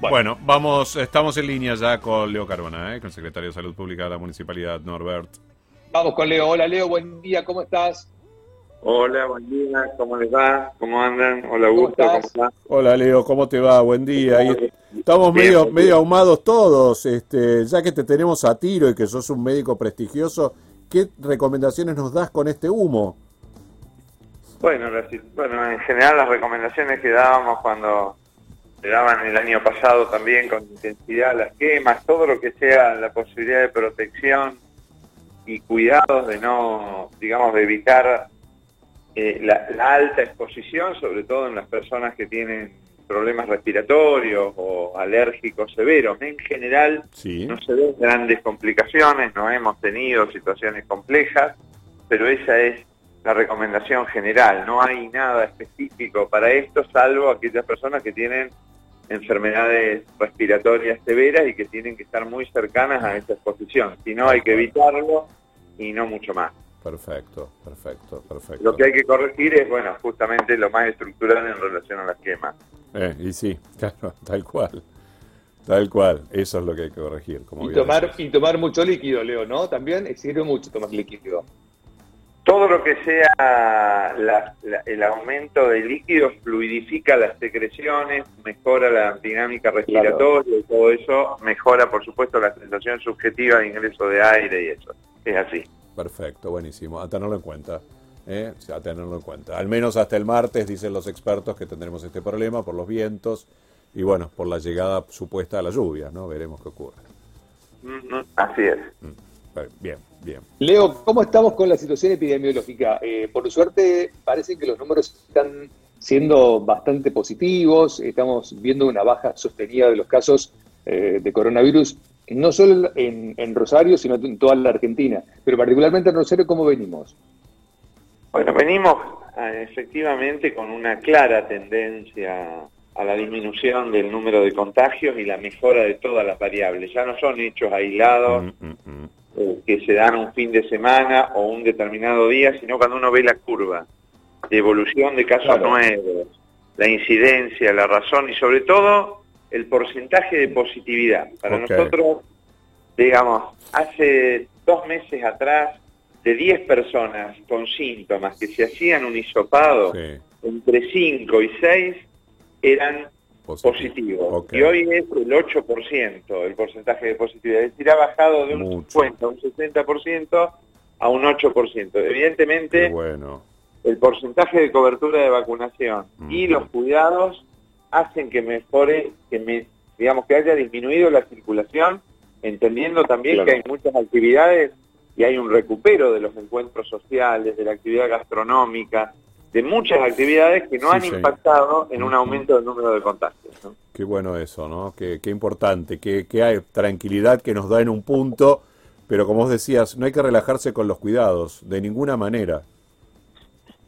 Bueno. vamos, estamos en línea ya con Leo Carbona, ¿eh? con el secretario de Salud Pública de la Municipalidad, Norbert. Vamos con Leo. Hola Leo, buen día, ¿cómo estás? Hola, buen día, ¿cómo les va? ¿Cómo andan? Hola, Augusto, ¿cómo, estás? Hola Leo, ¿cómo te va? Buen día. estamos medio, medio ahumados todos, este, ya que te tenemos a tiro y que sos un médico prestigioso, ¿qué recomendaciones nos das con este humo? Bueno, bueno, en general las recomendaciones que dábamos cuando se daban el año pasado también con intensidad las quemas, todo lo que sea la posibilidad de protección y cuidados de no, digamos, de evitar eh, la, alta exposición, sobre todo en las personas que tienen problemas respiratorios o alérgicos severos. En general no se ven grandes complicaciones, no hemos tenido situaciones complejas, pero esa es la recomendación general. No hay nada específico para esto, salvo aquellas personas que tienen enfermedades respiratorias severas y que tienen que estar muy cercanas a esa exposición. Si no, hay que evitarlo y no mucho más. Perfecto, perfecto, perfecto. Lo que hay que corregir es, bueno, justamente lo más estructural en relación a las quemas. Eh, y sí, claro, tal cual. Tal cual, eso es lo que hay que corregir. Como y, tomar, y tomar mucho líquido, Leo, ¿no? También sirve mucho tomar líquido todo lo que sea el aumento de líquidos fluidifica las secreciones, mejora la dinámica respiratoria y todo eso mejora, por supuesto, la sensación subjetiva de ingreso de aire y eso. Es así. Perfecto, buenísimo. A tenerlo en cuenta. ¿eh? a tenerlo en cuenta. Al menos hasta el martes, dicen los expertos, que tendremos este problema por los vientos y, bueno, por la llegada supuesta a la lluvia, ¿no? Veremos qué ocurre. Mm, así es. Mm. Bien, bien. Leo, ¿cómo estamos con la situación epidemiológica? Eh, por suerte, parece que los números están siendo bastante positivos, estamos viendo una baja sostenida de los casos eh, de coronavirus, no solo en, Rosario, sino en toda la Argentina, pero particularmente en Rosario, ¿cómo venimos? Bueno, venimos eh, efectivamente con una clara tendencia a la disminución del número de contagios y la mejora de todas las variables. Ya no son hechos aislados. Mm, mm, mm. Eh, que se dan un fin de semana o un determinado día, sino cuando uno ve la curva de evolución de casos nuevos, la incidencia, la razón y sobre todo el porcentaje de positividad. Para nosotros, digamos, hace dos meses atrás, de 10 personas con síntomas que se hacían un hisopado, entre 5 y 6 eran positivo. Y hoy es el 8% el porcentaje de positividad. Es decir, ha bajado de un 50, un 60% a un 8%. Evidentemente, bueno. el porcentaje de cobertura de vacunación y los cuidados hacen que mejore, que me, digamos que haya disminuido la circulación, entendiendo también que hay muchas actividades y hay un recupero de los encuentros sociales, de la actividad gastronómica, de muchas actividades que no han impactado en un aumento del número de contagios. Qué bueno eso, ¿no? Qué, qué importante, que, hay tranquilidad que nos da en un punto, pero como vos decías, no hay que relajarse con los cuidados, de ninguna manera.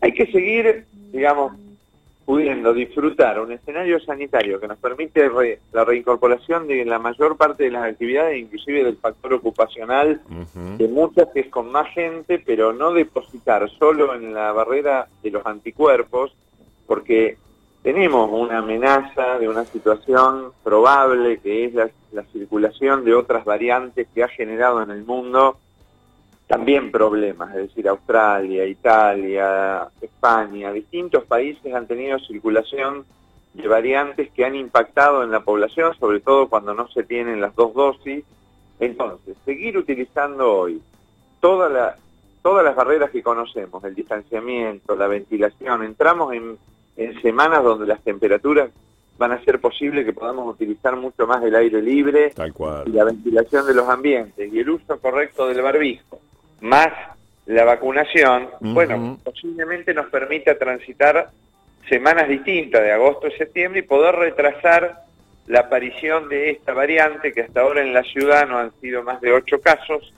Hay que seguir, digamos, pudiendo disfrutar un escenario sanitario que nos permite la reincorporación de la mayor parte de las actividades, inclusive del factor ocupacional, de muchas que es con más gente, pero no depositar solo en la barrera de los anticuerpos, porque tenemos una amenaza de una situación probable que es la circulación de otras variantes que ha generado en el mundo también problemas, es decir, Australia, Italia, España, distintos países han tenido circulación de variantes que han impactado en la población, sobre todo cuando no se tienen las dos dosis. Entonces, seguir utilizando hoy toda la, todas las barreras que conocemos, el distanciamiento, la ventilación, entramos en, en semanas donde las temperaturas van a ser posible que podamos utilizar mucho más el aire libre y la ventilación de los ambientes y el uso correcto del barbijo más la vacunación, bueno, posiblemente nos permita transitar semanas distintas de agosto y septiembre y poder retrasar la aparición de esta variante que hasta ahora en la ciudad no han sido más de ocho casos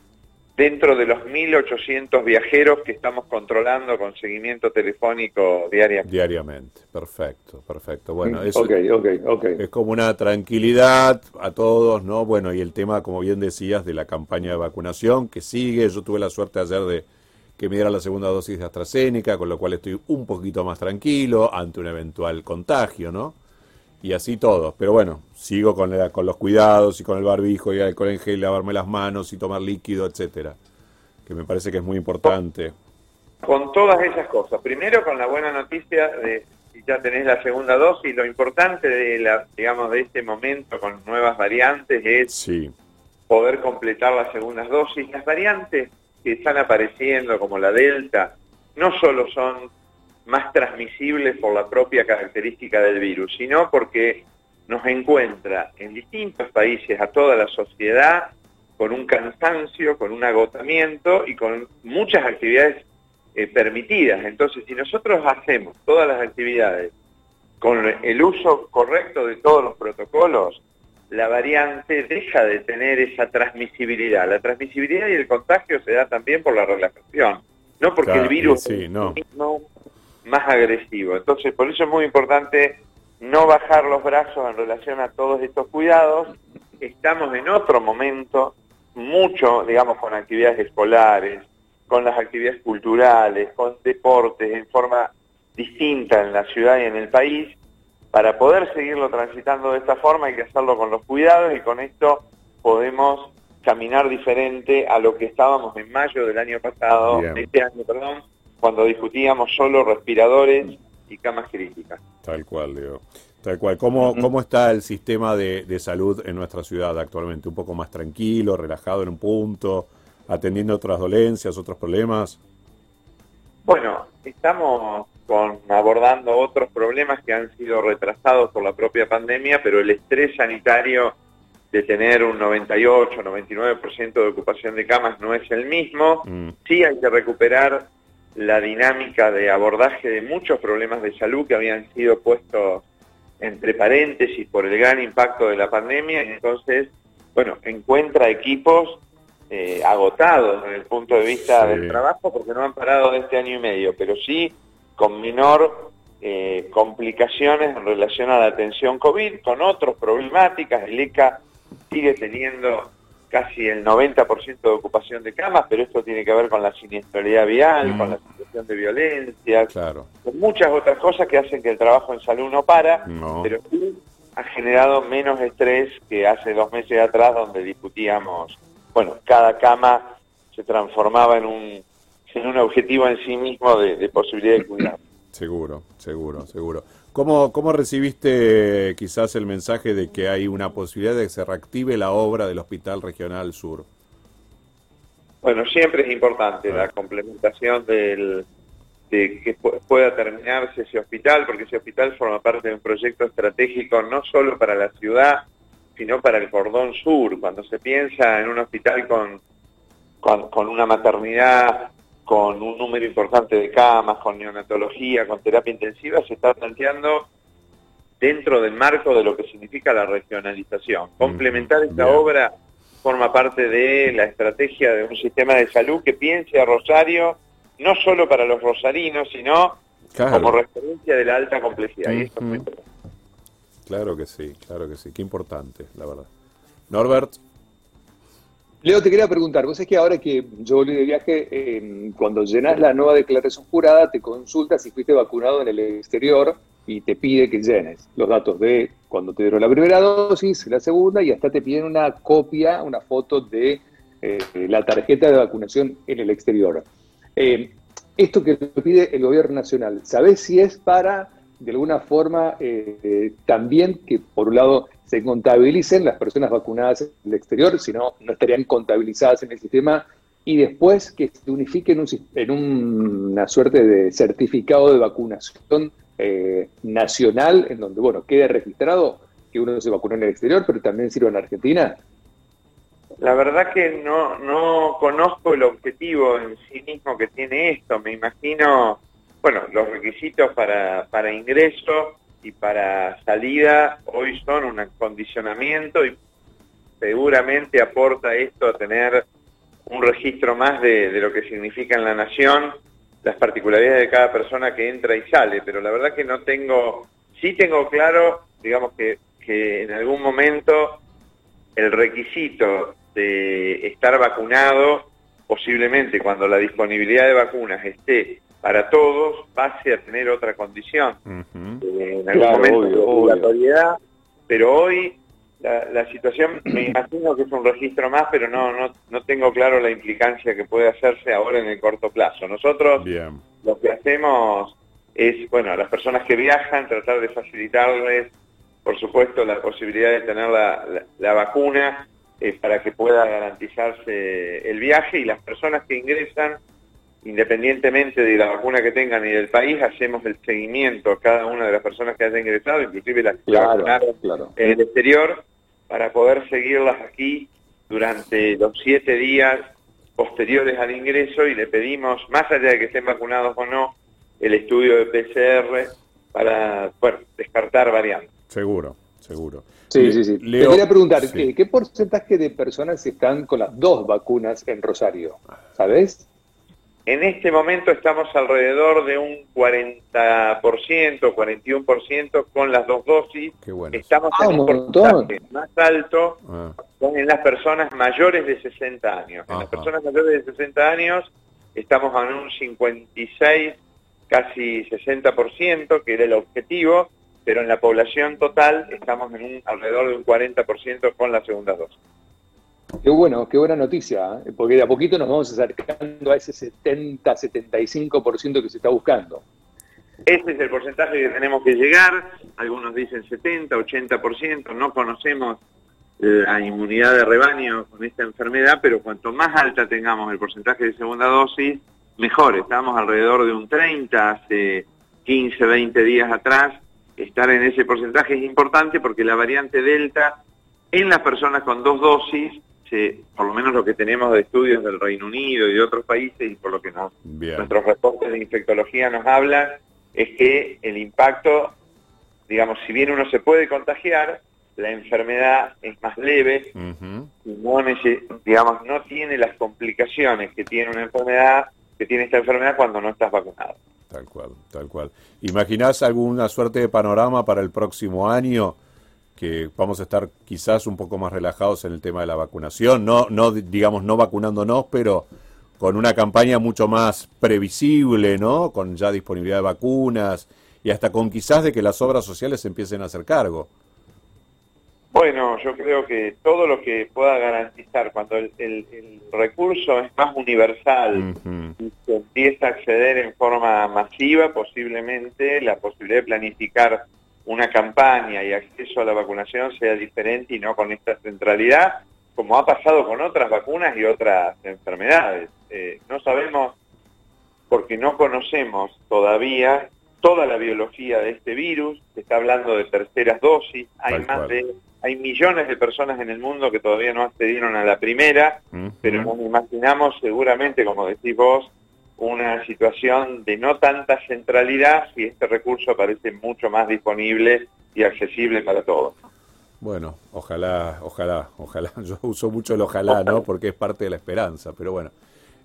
dentro de los 1.800 viajeros que estamos controlando con seguimiento telefónico diariamente. Diariamente, perfecto, perfecto. Bueno, eso es como una tranquilidad a todos, ¿no? Bueno, y el tema, como bien decías, de la campaña de vacunación que sigue. Yo tuve la suerte ayer de que me diera la segunda dosis de AstraZeneca, con lo cual estoy un poquito más tranquilo ante un eventual contagio, ¿no? Y así todos. Pero bueno, sigo con, con los cuidados y con el barbijo y alcohol en gel, lavarme las manos y tomar líquido, etcétera, que me parece que es muy importante. Con todas esas cosas. Primero con la buena noticia de si ya tenés la segunda dosis, lo importante de la, digamos, de este momento con nuevas variantes es poder completar las segundas dosis. Las variantes que están apareciendo, como la Delta, no solo son más transmisibles por la propia característica del virus, sino porque nos encuentra en distintos países a toda la sociedad con un cansancio, con un agotamiento y con muchas actividades eh, permitidas. Entonces, si nosotros hacemos todas las actividades con el uso correcto de todos los protocolos, la variante deja de tener esa transmisibilidad. La transmisibilidad y el contagio se da también por la relajación, no porque el virus es mismo más agresivo. Entonces, por eso es muy importante no bajar los brazos en relación a todos estos cuidados. Estamos en otro momento, mucho, digamos, con actividades escolares, con las actividades culturales, con deportes en forma distinta en la ciudad y en el país. Para poder seguirlo transitando de esta forma hay que hacerlo con los cuidados y con esto podemos caminar diferente a lo que estábamos en mayo del año pasado, este año, perdón, cuando discutíamos solo respiradores y camas críticas. Tal cual, Leo. Tal cual. ¿Cómo, ¿Cómo está el sistema de, de, salud en nuestra ciudad actualmente? ¿Un poco más tranquilo, relajado en un punto, atendiendo otras dolencias, otros problemas? Bueno, estamos con, abordando otros problemas que han sido retrasados por la propia pandemia, pero el estrés sanitario de tener un 98, 99% de ocupación de camas no es el mismo. Mm. Sí hay que recuperar la dinámica de abordaje de muchos problemas de salud que habían sido puestos entre paréntesis por el gran impacto de la pandemia, entonces, bueno, encuentra equipos eh, agotados desde el punto de vista del trabajo porque no han parado de este año y medio, pero sí con menor eh, complicaciones en relación a la atención COVID, con otras problemáticas, el ECA sigue teniendo casi el 90% de ocupación de camas, pero esto tiene que ver con la siniestralidad vial, con la situación de violencia, con muchas otras cosas que hacen que el trabajo en salud no para, pero sí ha generado menos estrés que hace dos meses atrás donde discutíamos, bueno, cada cama se transformaba en un, en un objetivo en sí mismo de, de posibilidad de cuidado. Seguro, seguro, seguro. ¿Cómo, ¿Cómo recibiste quizás el mensaje de que hay una posibilidad de que se reactive la obra del Hospital Regional Sur? Bueno, siempre es importante la complementación del, de que pueda terminarse ese hospital, porque ese hospital forma parte de un proyecto estratégico no solo para la ciudad, sino para el cordón sur. Cuando se piensa en un hospital con, con, con una maternidad con un número importante de camas, con neonatología, con terapia intensiva, se está planteando dentro del marco de lo que significa la regionalización. Complementar esta obra forma parte de la estrategia de un sistema de salud que piense a Rosario no solo para los rosarinos, sino como referencia de la alta complejidad. Y esto es Claro que sí, claro que sí, qué importante, la verdad. Norbert. Leo, te quería preguntar, vos es que ahora que yo volví de viaje, em, cuando llenas la nueva declaración jurada, te consulta si fuiste vacunado en el exterior y te pide que llenes los datos de cuando te dieron la primera dosis, la segunda, y hasta te piden una copia, una foto de eh, la tarjeta de vacunación en el exterior. Em, esto que te pide el gobierno nacional, ¿sabés si es para, de alguna forma, eh, también que por un lado se contabilicen las personas vacunadas en el exterior, si no, no estarían contabilizadas en el sistema, y después que se unifiquen en, una suerte de certificado de vacunación eh, nacional, en donde, bueno, quede registrado que uno se vacunó en el exterior, pero también sirve en Argentina? La verdad que no, no conozco el objetivo en sí mismo que tiene esto. Me imagino, bueno, los requisitos para, para ingreso y para salida hoy son un acondicionamiento y seguramente aporta esto a tener un registro más de, lo que significa en la nación las particularidades de cada persona que entra y sale, pero la verdad que no tengo, sí tengo claro, digamos que, que en algún momento el requisito de estar vacunado, posiblemente cuando la disponibilidad de vacunas esté para todos pase a tener otra condición. Eh, en algún momento de obligatoriedad, pero hoy la, situación, me imagino que es un registro más, pero no, no, no tengo claro la implicancia que puede hacerse ahora en el corto plazo. Nosotros lo que hacemos es, bueno, a las personas que viajan, tratar de facilitarles, por supuesto, la posibilidad de tener la, vacuna eh, para que pueda garantizarse el viaje y las personas que ingresan, independientemente de la vacuna que tengan y del país, hacemos el seguimiento a cada una de las personas que hayan ingresado, inclusive las que vacunaron en el exterior, para poder seguirlas aquí durante los siete días posteriores al ingreso y le pedimos, más allá de que estén vacunados o no, el estudio de PCR para descartar variantes. Seguro, seguro. Sí, sí, sí. Le quería preguntar, ¿qué, porcentaje de personas están con las dos vacunas en Rosario? ¿Sabes? En este momento estamos alrededor de un 40%, 41% con las dos dosis. Estamos en ah, un porcentaje más alto ah. en las personas mayores de 60 años. En las personas mayores de 60 años estamos en un 56, casi 60%, que era el objetivo, pero en la población total estamos en un alrededor de un 40% con la segunda dosis. Qué bueno, qué buena noticia, ¿eh? porque de a poquito nos vamos acercando a ese 70-75% que se está buscando. Ese es el porcentaje que tenemos que llegar, algunos dicen 70, 80%, no conocemos la inmunidad de rebaño con esta enfermedad, pero cuanto más alta tengamos el porcentaje de segunda dosis, mejor. Estamos alrededor de un 30, hace 15, 20 días atrás, estar en ese porcentaje es importante porque la variante Delta en las personas con dos dosis por lo menos lo que tenemos de estudios del Reino Unido y de otros países y por lo que nuestros reportes de infectología nos hablan, es que el impacto, digamos, si bien uno se puede contagiar, la enfermedad es más leve y no, digamos, no tiene las complicaciones que tiene una enfermedad, que tiene esta enfermedad cuando no estás vacunado. Tal cual, tal cual. ¿Imaginás alguna suerte de panorama para el próximo año? Que vamos a estar quizás un poco más relajados en el tema de la vacunación, no, no digamos no vacunándonos, pero con una campaña mucho más previsible, ¿no? Con ya disponibilidad de vacunas y hasta con quizás de que las obras sociales empiecen a hacer cargo. Bueno, yo creo que todo lo que pueda garantizar cuando el, recurso es más universal y se empieza a acceder en forma masiva, posiblemente la posibilidad de planificar una campaña y acceso a la vacunación sea diferente y no con esta centralidad, como ha pasado con otras vacunas y otras enfermedades. Eh, no sabemos, porque no conocemos todavía toda la biología de este virus, se está hablando de terceras dosis, hay más de hay millones de personas en el mundo que todavía no accedieron a la primera, pero nos imaginamos seguramente, como decís vos, una situación de no tanta centralidad si este recurso parece mucho más disponible y accesible para todos. Bueno, ojalá, ojalá, ojalá. Yo uso mucho el ojalá, ¿no? Porque es parte de la esperanza, pero bueno.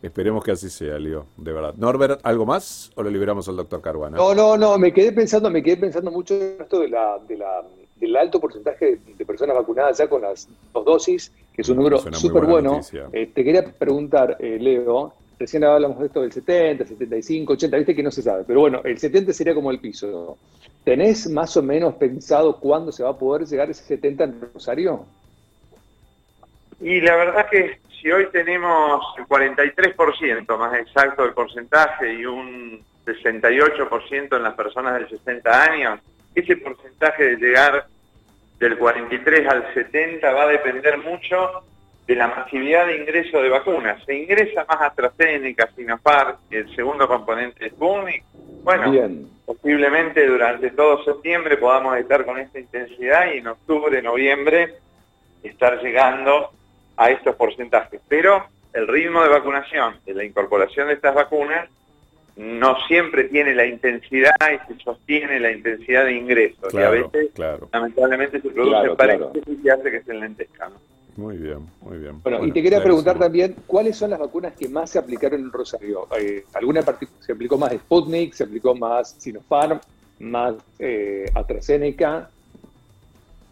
Esperemos que así sea, Leo, de verdad. Norbert, ¿algo más o lo liberamos al doctor Caruana? No, no, no, me quedé pensando, me quedé pensando mucho en esto de la, de la, del alto porcentaje de personas vacunadas ya con las dos dosis, que es un número súper bueno. Eh, te quería preguntar, eh, Leo, recién hablamos de esto del 70, 75, 80, viste que no se sabe, pero bueno, el 70 sería como el piso. ¿Tenés más o menos pensado cuándo se va a poder llegar ese 70 en Rosario? Y la verdad que si hoy tenemos el 43% más exacto del porcentaje y un 68% en las personas de 60 años, ese porcentaje de llegar del 43 al 70 va a depender mucho de la masividad de ingreso de vacunas. Se ingresa más AstraZeneca, Sinopharm, el segundo componente es Sputnik. Bueno, posiblemente durante todo septiembre podamos estar con esta intensidad y en octubre, noviembre estar llegando a estos porcentajes. Pero el ritmo de vacunación, de la incorporación de estas vacunas, no siempre tiene la intensidad y se sostiene la intensidad de ingreso. y a veces, lamentablemente, se produce paréntesis y hace que se enlentezca. Muy bien, muy bien. Bueno, y te quería preguntar también, ¿cuáles son las vacunas que más se aplicaron en Rosario? Eh, ¿Alguna se aplicó más Sputnik, se aplicó más Sinopharm, más eh, AstraZeneca?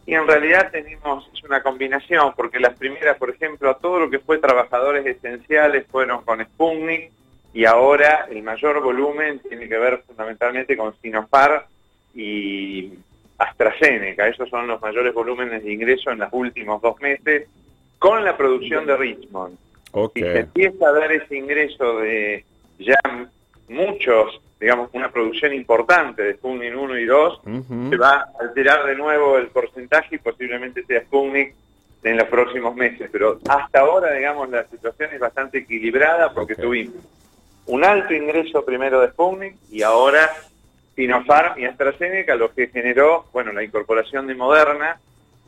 Y en realidad tenemos, es una combinación, porque las primeras, por ejemplo, a todo lo que fue trabajadores esenciales fueron con Sputnik, y ahora el mayor volumen tiene que ver fundamentalmente con Sinopharm y AstraZeneca. Esos son los mayores volúmenes de ingreso en los últimos dos meses con la producción de Richmond. Y se empieza a dar ese ingreso de ya muchos, digamos, una producción importante de Sputnik 1 y 2, se va a alterar de nuevo el porcentaje y posiblemente sea Sputnik en los próximos meses. Pero hasta ahora, digamos, la situación es bastante equilibrada porque tuvimos un alto ingreso primero de Sputnik y ahora Sinopharm y AstraZeneca, lo que generó, bueno, la incorporación de Moderna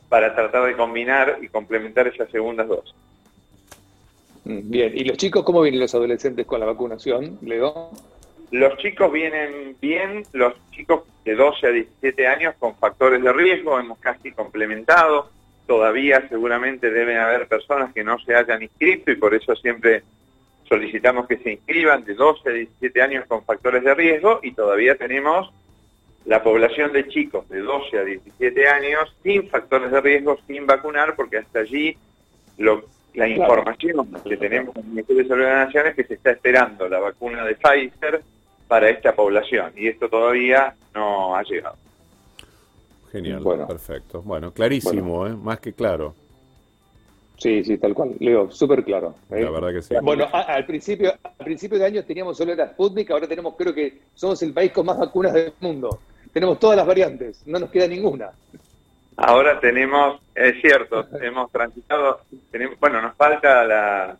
para tratar de combinar y complementar esas segundas dosis. Mm, bien, ¿y los chicos cómo vienen los adolescentes con la vacunación, Leo? Los chicos vienen bien, los chicos de 12 a 17 años con factores de riesgo, hemos casi complementado, todavía seguramente deben haber personas que no se hayan inscrito y por eso siempre solicitamos que se inscriban de 12 a 17 años con factores de riesgo y todavía tenemos la población de chicos de 12 a 17 años sin factores de riesgo, sin vacunar, porque hasta allí la información que tenemos en el Ministerio de Salud de la Nación es que se está esperando la vacuna de Pfizer para esta población y esto todavía no ha llegado. Genial, perfecto. Bueno, clarísimo, ¿eh? más que claro. Sí, sí, tal cual. Leo, súper claro. ¿eh? La verdad que sí. Bueno, al principio, al principio de año teníamos solo la Sputnik, ahora tenemos, creo que somos el país con más vacunas del mundo. Tenemos todas las variantes, no nos queda ninguna. Ahora tenemos, es cierto, hemos transitado, tenemos, bueno, nos falta la,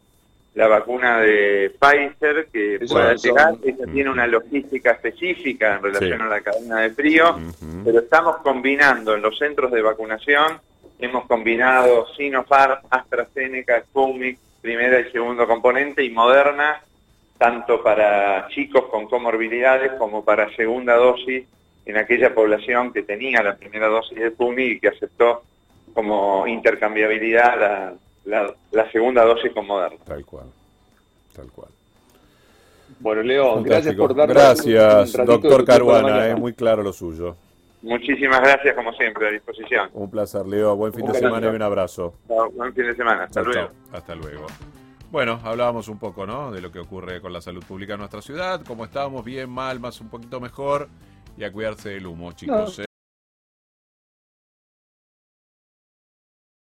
la vacuna de Pfizer que pueda llegar, ella tiene una logística específica en relación a la cadena de frío, pero estamos combinando en los centros de vacunación Hemos combinado Sinopharm, AstraZeneca, Sputnik, primera y segundo componente, y Moderna, tanto para chicos con comorbilidades como para segunda dosis en aquella población que tenía la primera dosis de Sputnik y que aceptó como intercambiabilidad la, segunda dosis con Moderna. Tal cual, tal cual. Bueno, Leo, gracias por darnos Gracias, doctor Caruana, es muy claro lo suyo. Muchísimas gracias, como siempre, a disposición. Un placer, Leo. Buen fin de semana y un abrazo. buen fin de semana. Hasta luego. Hasta luego. Bueno, hablábamos un poco, ¿no? De lo que ocurre con la salud pública en nuestra ciudad, cómo estábamos, bien, mal, más un poquito mejor, y a cuidarse del humo, chicos. ¿eh?